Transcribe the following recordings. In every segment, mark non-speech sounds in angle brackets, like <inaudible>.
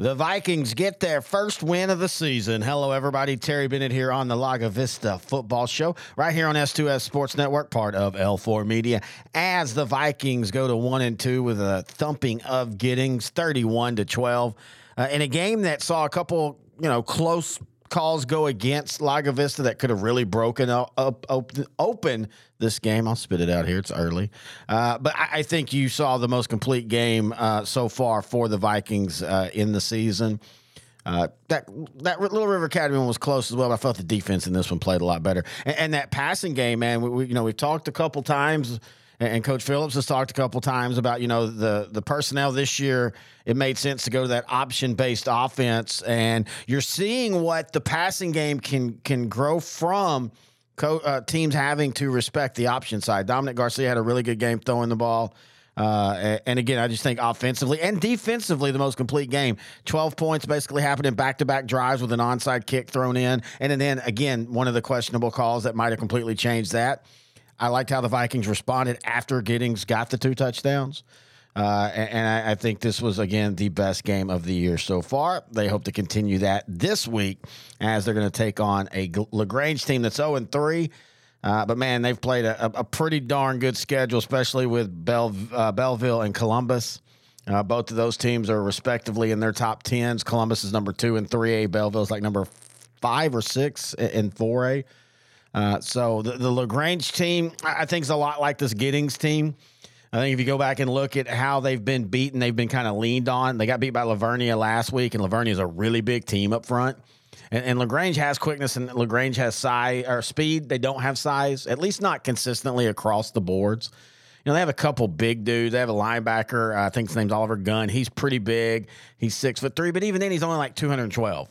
The Vikings get their first win of the season. Hello, everybody. Terry Bennett here on the Lago Vista Football Show, right here on S2S Sports Network, part of L4 Media. As the Vikings go to one and two with a thumping of Giddings, thirty-one to twelve, uh, in a game that saw a couple, you know, close calls go against Lago Vista that could have really broken up, up open, this game. I'll spit it out here. It's early, uh, but I, I, think you saw the most complete game uh, so far for the Vikings uh, in the season. Uh, that that Little River Academy one was close as well. I felt the defense in this one played a lot better, and, and that passing game, man. We, we, you know we've talked a couple times and Coach Phillips has talked a couple times about you know the the personnel this year. It made sense to go to that option based offense, and you're seeing what the passing game can can grow from. Co- uh, teams having to respect the option side. Dominic Garcia had a really good game throwing the ball. Uh, and again, I just think offensively and defensively, the most complete game. 12 points basically happened in back to back drives with an onside kick thrown in. And then, again, one of the questionable calls that might have completely changed that I liked how the Vikings responded after Giddings got the two touchdowns. Uh, and, and I, think this was, again, the best game of the year so far. They hope to continue that this week as they're going to take on a LaGrange team that's 0 3. Uh, but man, they've played a, a, pretty darn good schedule, especially with Bell, uh, Bellville and Columbus. Uh, both of those teams are respectively in their top tens. Columbus is number two in 3A. Bellville is like number five or six in 4A. Uh, so the, the LaGrange team, I think, is a lot like this Giddings team. I think if you go back and look at how they've been beaten, they've been kind of leaned on. They got beat by La Vernia last week, and La Vernia is a really big team up front. And, and LaGrange has quickness, and LaGrange has size or speed. They don't have size, at least not consistently across the boards. You know, they have a couple big dudes. They have a linebacker. Uh, I think his name's Oliver Gunn. He's pretty big. He's six foot three, but even then, he's only like 212.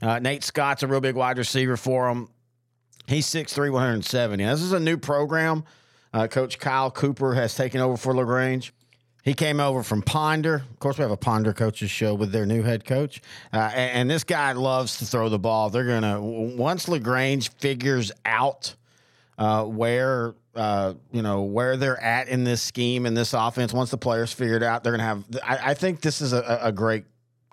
Uh, Nate Scott's a real big wide receiver for him. He's 6'3", 170. Now, this is a new program. Uh, Coach Kyle Cooper has taken over for LaGrange. He came over from Ponder. Of course, we have a Ponder coaches show with their new head coach. Uh, and, and, this guy loves to throw the ball. They're going to, once LaGrange figures out uh, where, uh, you know, where they're at in this scheme and this offense, once the players figure it out, they're going to have, I, I, think this is a, a great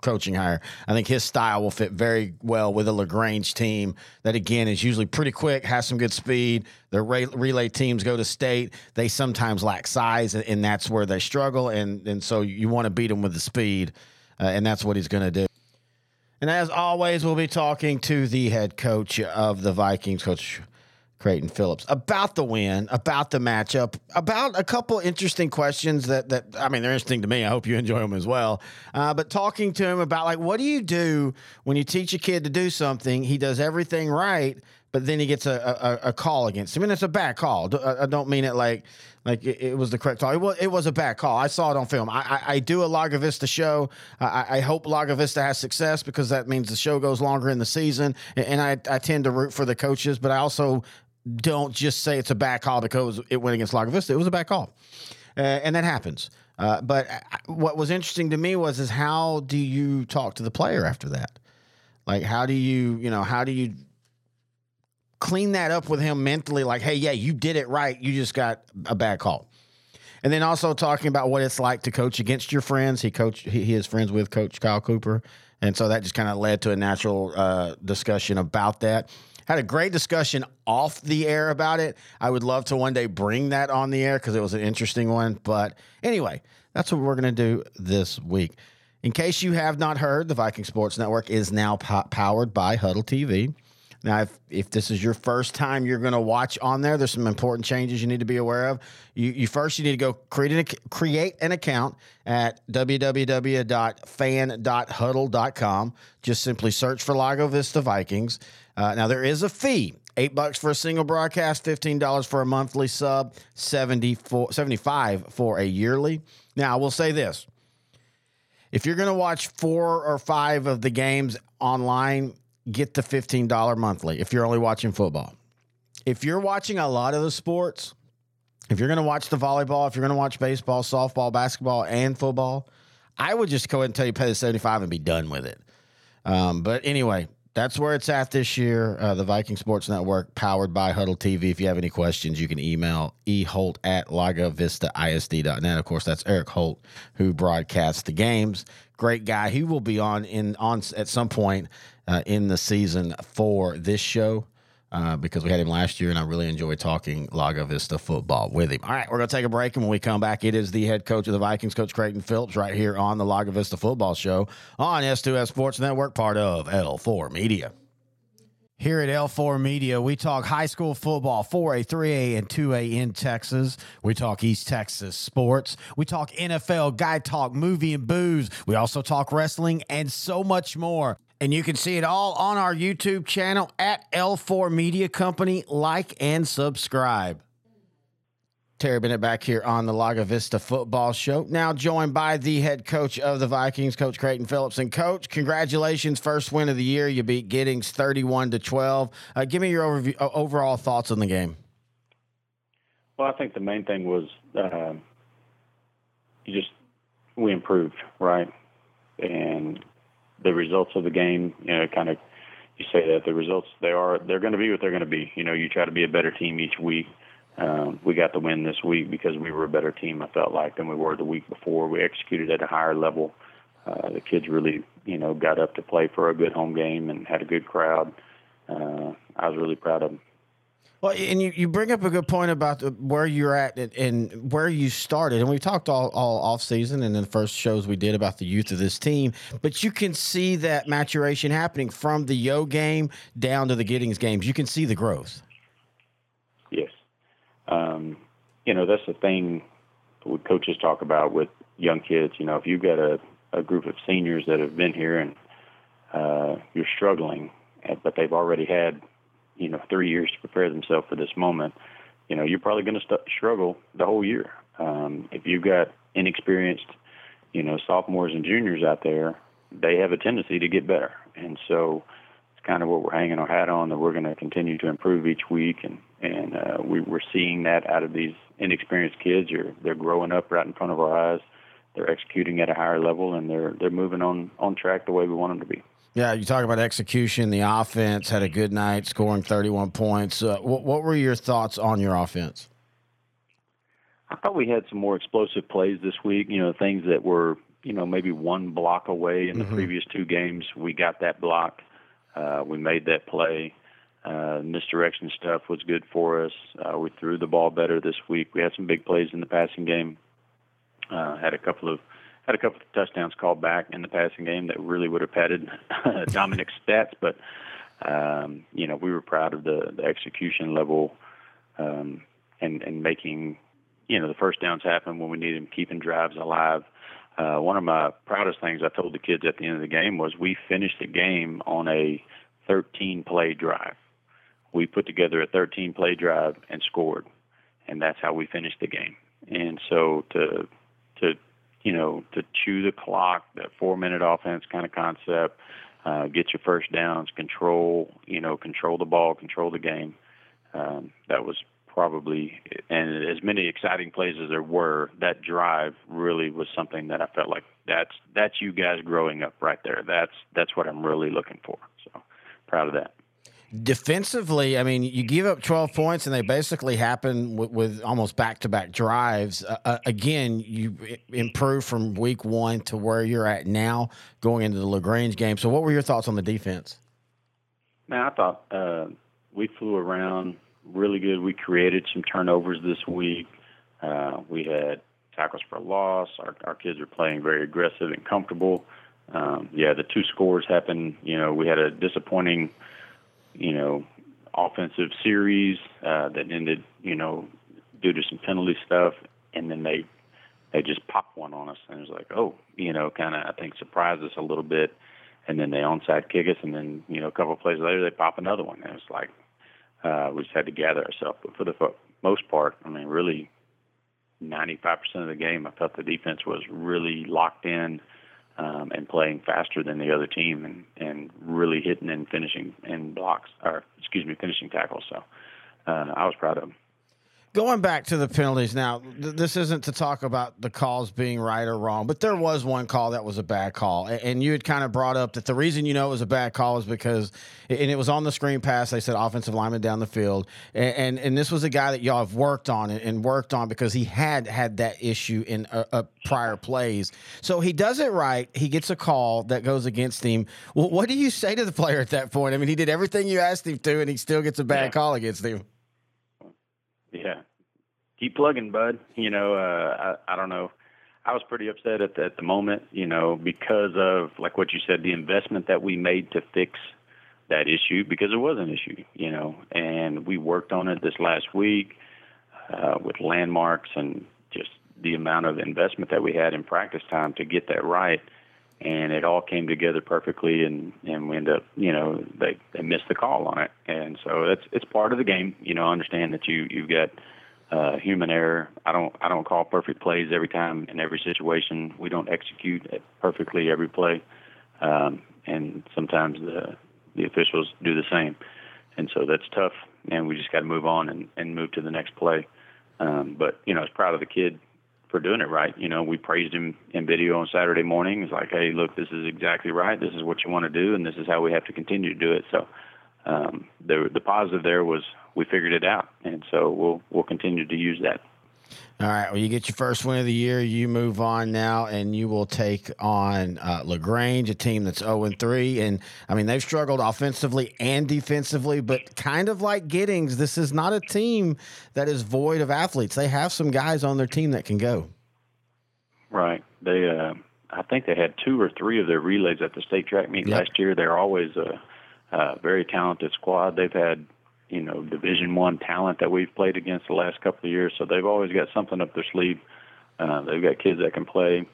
coaching hire. I think his style will fit very well with a LaGrange team that, again, is usually pretty quick, has some good speed. Their relay teams go to state. They sometimes lack size, and, that's where they struggle. And, and so you want to beat them with the speed, uh, and that's what he's going to do. And as always, we'll be talking to the head coach of the Vikings, Coach Creighton Phillips about the win, about the matchup, about a couple interesting questions that that I mean they're interesting to me. I hope you enjoy them as well. Uh, but talking to him about like what do you do when you teach a kid to do something, he does everything right, but then he gets a, a, a call against him, and it's a bad call. I don't mean it like like it, it, was the correct call. It was, it was a bad call. I saw it on film. I, I, I do a Lago Vista show. I, I hope Lago Vista has success because that means the show goes longer in the season. And, and I, I tend to root for the coaches, but I also don't just say it's a bad call because it went against Lago Vista. It was a bad call, uh, and that happens. Uh, but what was interesting to me was is how do you talk to the player after that? Like how do you you know how do you clean that up with him mentally? Like hey yeah you did it right you just got a bad call. And then also talking about what it's like to coach against your friends. He coach he, he is friends with Coach Kyle Cooper, and so that just kind of led to a natural uh, discussion about that. Had a great discussion off the air about it. I would love to one day bring that on the air because it was an interesting one. But anyway, that's what we're going to do this week. In case you have not heard, the Viking Sports Network is now po- powered by Hudl TV. Now, if, if this is your first time you're going to watch on there, there's some important changes you need to be aware of. You, you first you need to go create an, create an account at www.fan.hudl.com. Just simply search for Lago Vista Vikings. Uh, now there is a fee. Eight bucks for a single broadcast, fifteen dollars for a monthly sub, 74, 75 for a yearly. Now I will say this: if you're going to watch four or five of the games online, get the fifteen dollar monthly. If you're only watching football, if you're watching a lot of the sports, if you're going to watch the volleyball, if you're going to watch baseball, softball, basketball, and football, I would just go ahead and tell you pay the seventy five and be done with it. Um, but anyway, that's where it's at this year. Uh, the Viking Sports Network, powered by Hudl TV. If you have any questions, you can email eholt at lagovistaisd.net. Of course, that's Eric Holt, who broadcasts the games. great guy. He will be on in on at some point uh, in the season for this show. Uh, because we had him last year, and I really enjoyed talking Lago Vista football with him. All right, we're going to take a break, and when we come back, it is the head coach of the Vikings, Coach Creighton Phillips, right here on the Lago Vista Football Show on S2S Sports Network, part of L4 Media. Here at L4 Media, we talk high school football, 4A, 3A, and 2A in Texas. We talk East Texas sports. We talk NFL, guy talk, movie, and booze. We also talk wrestling and so much more. And you can see it all on our YouTube channel at L4 Media Company. Like and subscribe. Terry Bennett back here on the Lago Vista Football Show. Now joined by the head coach of the Vikings, Coach Creighton Phillips. And Coach, congratulations, first win of the year. You beat Giddings thirty-one to twelve. Uh, give me your overview, uh, overall thoughts on the game. Well, I think the main thing was uh, you just we improved, right? And the results of the game, you know, kind of you say that the results they are they're going to be what they're going to be. You know, you try to be a better team each week um, we got the win this week because we were a better team. I felt like than we were the week before. We executed at a higher level. Uh, the kids really, you know, got up to play for a good home game and had a good crowd. Uh, I was really proud of them. Well, and you, you bring up a good point about the, where you're at and, and, where you started. And we talked all, all off season and in the first shows we did about the youth of this team. But you can see that maturation happening from the Yo game down to the Giddings games. You can see the growth Yes. um, you know, that's the thing what coaches talk about with young kids. You know, if you've got a, a group of seniors that have been here and uh, you're struggling, but they've already had, you know, three years to prepare themselves for this moment, you know, you're probably going to st- struggle the whole year. Um, if you've got inexperienced, you know, sophomores and juniors out there, they have a tendency to get better. And so it's kind of what we're hanging our hat on that we're going to continue to improve each week and and uh, we, we're seeing that out of these inexperienced kids. You're, they're growing up right in front of our eyes. They're executing at a higher level, and they're they're moving on on track the way we want them to be. Yeah, you talk about execution. The offense had a good night, scoring 31 points. Uh, what, what were your thoughts on your offense? I thought we had some more explosive plays this week. You know, things that were you know maybe one block away in the mm-hmm. previous two games. We got that block. Uh, we made that play. Uh, misdirection stuff was good for us. Uh, we threw the ball better this week. We had some big plays in the passing game. Uh, had a couple of had a couple of touchdowns called back in the passing game that really would have padded <laughs> Dominic's stats, but um, you know we were proud of the, the execution level um, and and making you know the first downs happen when we needed them, keeping drives alive. Uh, one of my proudest things I told the kids at the end of the game was we finished the game on a 13 play drive we put together a 13 play drive and scored, and that's how we finished the game. And so to to you know to chew the clock, that four minute offense kind of concept, uh, get your first downs, control you know control the ball, control the game. Um, that was probably and as many exciting plays as there were, that drive really was something that I felt like that's that's you guys growing up right there. That's that's what I'm really looking for. So proud of that. Defensively, I mean, you give up 12 points and they basically happen with, with almost back to back drives. Uh, uh, again, you improve from week one to where you're at now going into the LaGrange game. So, what were your thoughts on the defense? Man, I thought uh, we flew around really good. We created some turnovers this week. Uh, we had tackles for loss. Our, our kids are playing very aggressive and comfortable. Um, yeah, the two scores happened. You know, we had a disappointing you know, offensive series uh, that ended, you know, due to some penalty stuff, and then they they just popped one on us, and it was like, oh, you know, kind of I think surprised us a little bit, and then they onside kick us, and then you know a couple of plays later they pop another one, and it's like uh, we just had to gather ourselves. But for the most part, I mean, really, 95% of the game, I felt the defense was really locked in um, and playing faster than the other team and, and really hitting and finishing in blocks or excuse me finishing tackles. So uh, I was proud of him. Going back to the penalties now, th- this isn't to talk about the calls being right or wrong, but there was one call that was a bad call. And you had kind of brought up that the reason you know it was a bad call is because, and it was on the screen pass, they said offensive lineman down the field. And, and, and this was a guy that y'all have worked on and worked on because he had had that issue in a, a prior plays. So he does it right. He gets a call that goes against him. Well, what do you say to the player at that point? I mean, he did everything you asked him to, and he still gets a bad yeah. call against him. Yeah, keep plugging, bud. You know, uh, I, I don't know. I was pretty upset at the, at the moment, you know, because of like what you said, the investment that we made to fix that issue because it was an issue, you know, and we worked on it this last week uh, with landmarks and just the amount of investment that we had in practice time to get that right. And it all came together perfectly, and and we end up, you know, they they missed the call on it, and so it's it's part of the game, you know. Understand that you you've got uh, human error. I don't I don't call perfect plays every time in every situation. We don't execute perfectly every play, um, and sometimes the the officials do the same, and so that's tough. And we just got to move on and, and move to the next play. Um, but you know, I was proud of the kid for doing it right. You know, we praised him in video on Saturday morning. It's like, hey, look, this is exactly right. This is what you want to do, and this is how we have to continue to do it. So um, the the positive there was we figured it out, and so we'll we'll continue to use that. All right. Well, you get your first win of the year. You move on now, and you will take on uh, Lagrange, a team that's zero and three. And I mean, they've struggled offensively and defensively, but kind of like Giddings, this is not a team that is void of athletes. They have some guys on their team that can go. Right. They, uh, I think they had two or three of their relays at the state track meet yep. last year. They're always a, a very talented squad. They've had you know Division One talent that we've played against the last couple of years. So they've always got something up their sleeve. Uh, they've got kids that can play.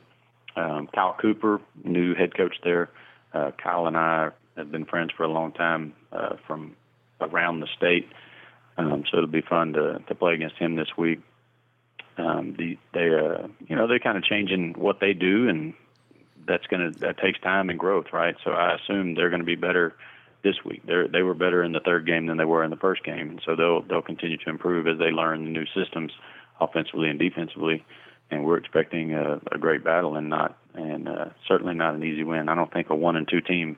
Um, Kyle Cooper, new head coach there. Uh, Kyle and I have been friends for a long time uh, from around the state. Um, so it'll be fun to to play against him this week. Um, the, they, uh, you know, they're kind of changing what they do, and that's gonna that takes time and growth, right? So I assume they're going to be better this week. They they were better in the third game than they were in the first game, and so they'll they'll continue to improve as they learn the new systems, offensively and defensively. And we're expecting a, a great battle and not and uh, certainly not an easy win. I don't think a one and two team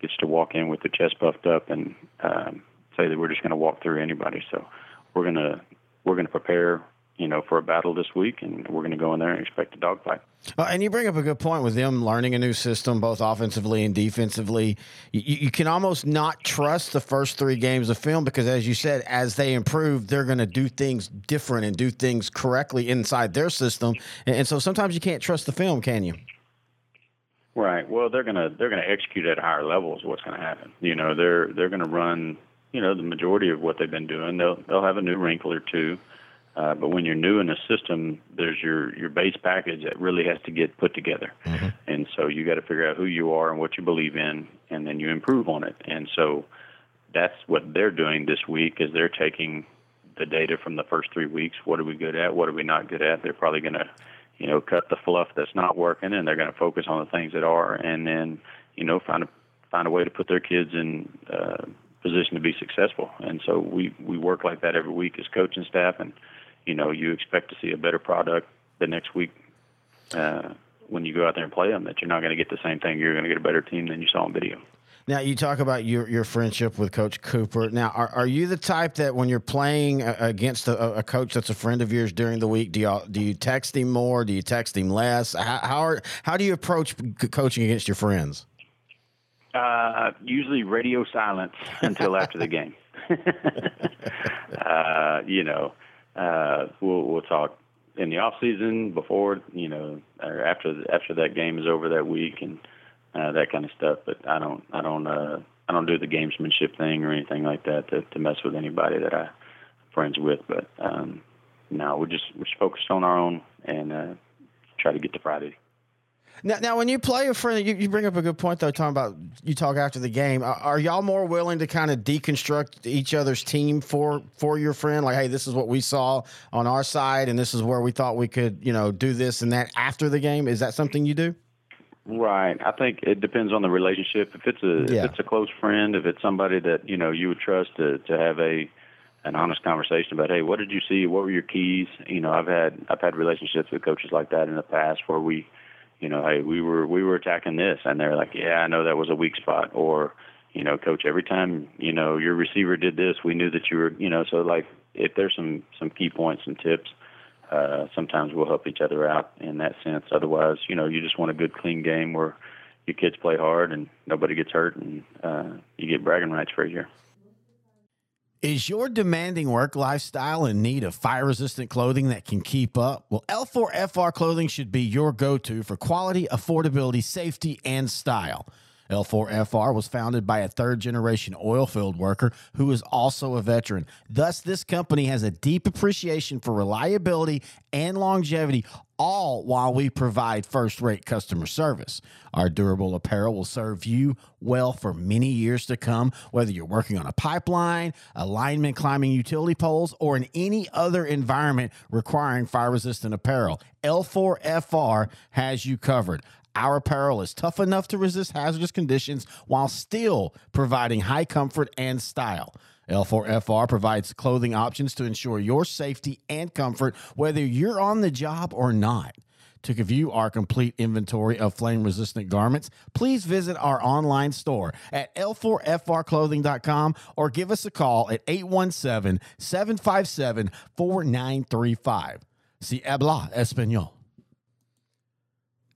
gets to walk in with the chest puffed up and um, say that we're just going to walk through anybody. So we're gonna we're gonna prepare you know, for a battle this week, and we're going to go in there and expect a dogfight. Uh, and you bring up a good point with them learning a new system, both offensively and defensively. You, you, can almost not trust the first three games of film because, as you said, as they improve, they're going to do things different and do things correctly inside their system. And, and so sometimes you can't trust the film, can you? Right. Well, they're gonna they're gonna execute at a higher levels. What's going to happen? You know, they're they're going to run. You know, the majority of what they've been doing. They'll they'll have a new wrinkle or two uh, but when you're new in a system, there's your your base package that really has to get put together, mm-hmm. and so you got to figure out who you are and what you believe in, and then you improve on it. And so that's what they're doing this week is they're taking the data from the first three weeks. What are we good at? What are we not good at? They're probably going to, you know, cut the fluff that's not working, and they're going to focus on the things that are, and then you know find a find a way to put their kids in. Uh, position to be successful and so we we work like that every week as coaching staff and you know you expect to see a better product the next week uh, when you go out there and play them. That you're not going to get the same thing. You're going to get a better team than you saw in video. Now you talk about your your friendship with Coach Cooper. Now, are, are you the type that when you're playing against a, a coach that's a friend of yours during the week, do you do you text him more? Do you text him less? How how, are, how do you approach coaching against your friends? Uh, usually radio silence until after the game. <laughs> uh, you know, uh, we'll we'll talk in the off season before you know or after after that game is over that week and uh, that kind of stuff. But I don't I don't uh, I don't do the gamesmanship thing or anything like that to, to mess with anybody that I'm friends with. But um, no, we're just we're just focused on our own and uh, try to get to Friday. Now, now, when you play a friend, you, you bring up a good point though. Talking about you talk after the game. Are, are y'all more willing to kind of deconstruct each other's team for for your friend? Like, hey, this is what we saw on our side, and this is where we thought we could, you know, do this and that after the game. Is that something you do? Right. I think it depends on the relationship. If it's a yeah. if it's a close friend, if it's somebody that you know you would trust to to have a an honest conversation about, hey, what did you see? What were your keys? You know, I've had I've had relationships with coaches like that in the past where we, you know, hey, we were we were attacking this, and they're like, yeah, I know that was a weak spot, or you know, coach, every time you know your receiver did this, we knew that you were, you know, so like if there's some some key points and tips, uh, sometimes we'll help each other out in that sense. Otherwise, you know, you just want a good clean game where your kids play hard and nobody gets hurt, and uh, you get bragging rights for a year. Is your demanding work lifestyle in need of fire resistant clothing that can keep up? Well, L4FR clothing should be your go to for quality, affordability, safety, and style. L4FR was founded by a third generation oil field worker who is also a veteran. Thus, this company has a deep appreciation for reliability and longevity, all while we provide first rate customer service. Our durable apparel will serve you well for many years to come, whether you're working on a pipeline, a lineman climbing utility poles, or in any other environment requiring fire resistant apparel. L4FR has you covered. Our apparel is tough enough to resist hazardous conditions while still providing high comfort and style. L4FR provides clothing options to ensure your safety and comfort, whether you're on the job or not. To view our complete inventory of flame resistant garments, please visit our online store at l4frclothing.com or give us a call at 817 757 4935. Si habla Espanol.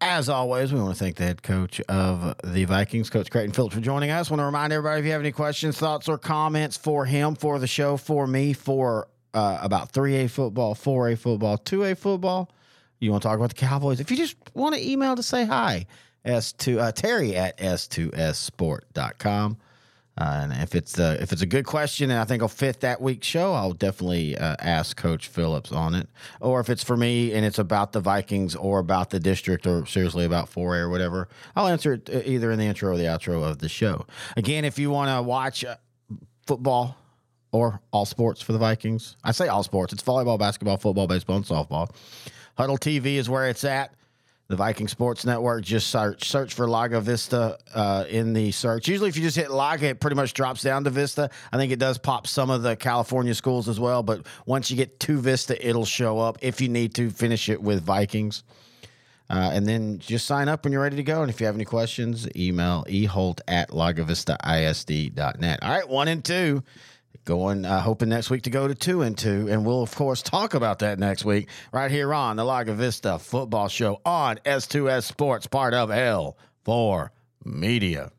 As always, we want to thank the head coach of the Vikings, Coach Creighton Phillips, for joining us. want to remind everybody if you have any questions, thoughts, or comments for him, for the show, for me, for uh, about 3A football, 4A football, 2A football, you want to talk about the Cowboys, if you just want to email to say hi, S2, uh, Terry at S2SSport.com. Uh, and if it's a, if it's a good question and I think will fit that week's show, I'll definitely uh, ask Coach Phillips on it. Or if it's for me and it's about the Vikings or about the district or seriously about 4A or whatever, I'll answer it uh, either in the intro or the outro of the show. Again, if you want to watch uh, football or all sports for the Vikings, I say all sports. It's volleyball, basketball, football, baseball, and softball. Hudl TV is where it's at the Viking Sports Network. Just search search for Lago Vista uh, in the search. Usually, if you just hit Lago, it pretty much drops down to Vista. I think it does pop some of the California schools as well, but once you get to Vista, it'll show up. If you need to finish it with Vikings. Uh, and then just sign up when you're ready to go. And if you have any questions, email eholt at lagovistaisd.net. All right, one and two going uh, hoping next week to go to two and two. And we'll of course talk about that next week right here on the lago vista football show on s2s sports part of l4 media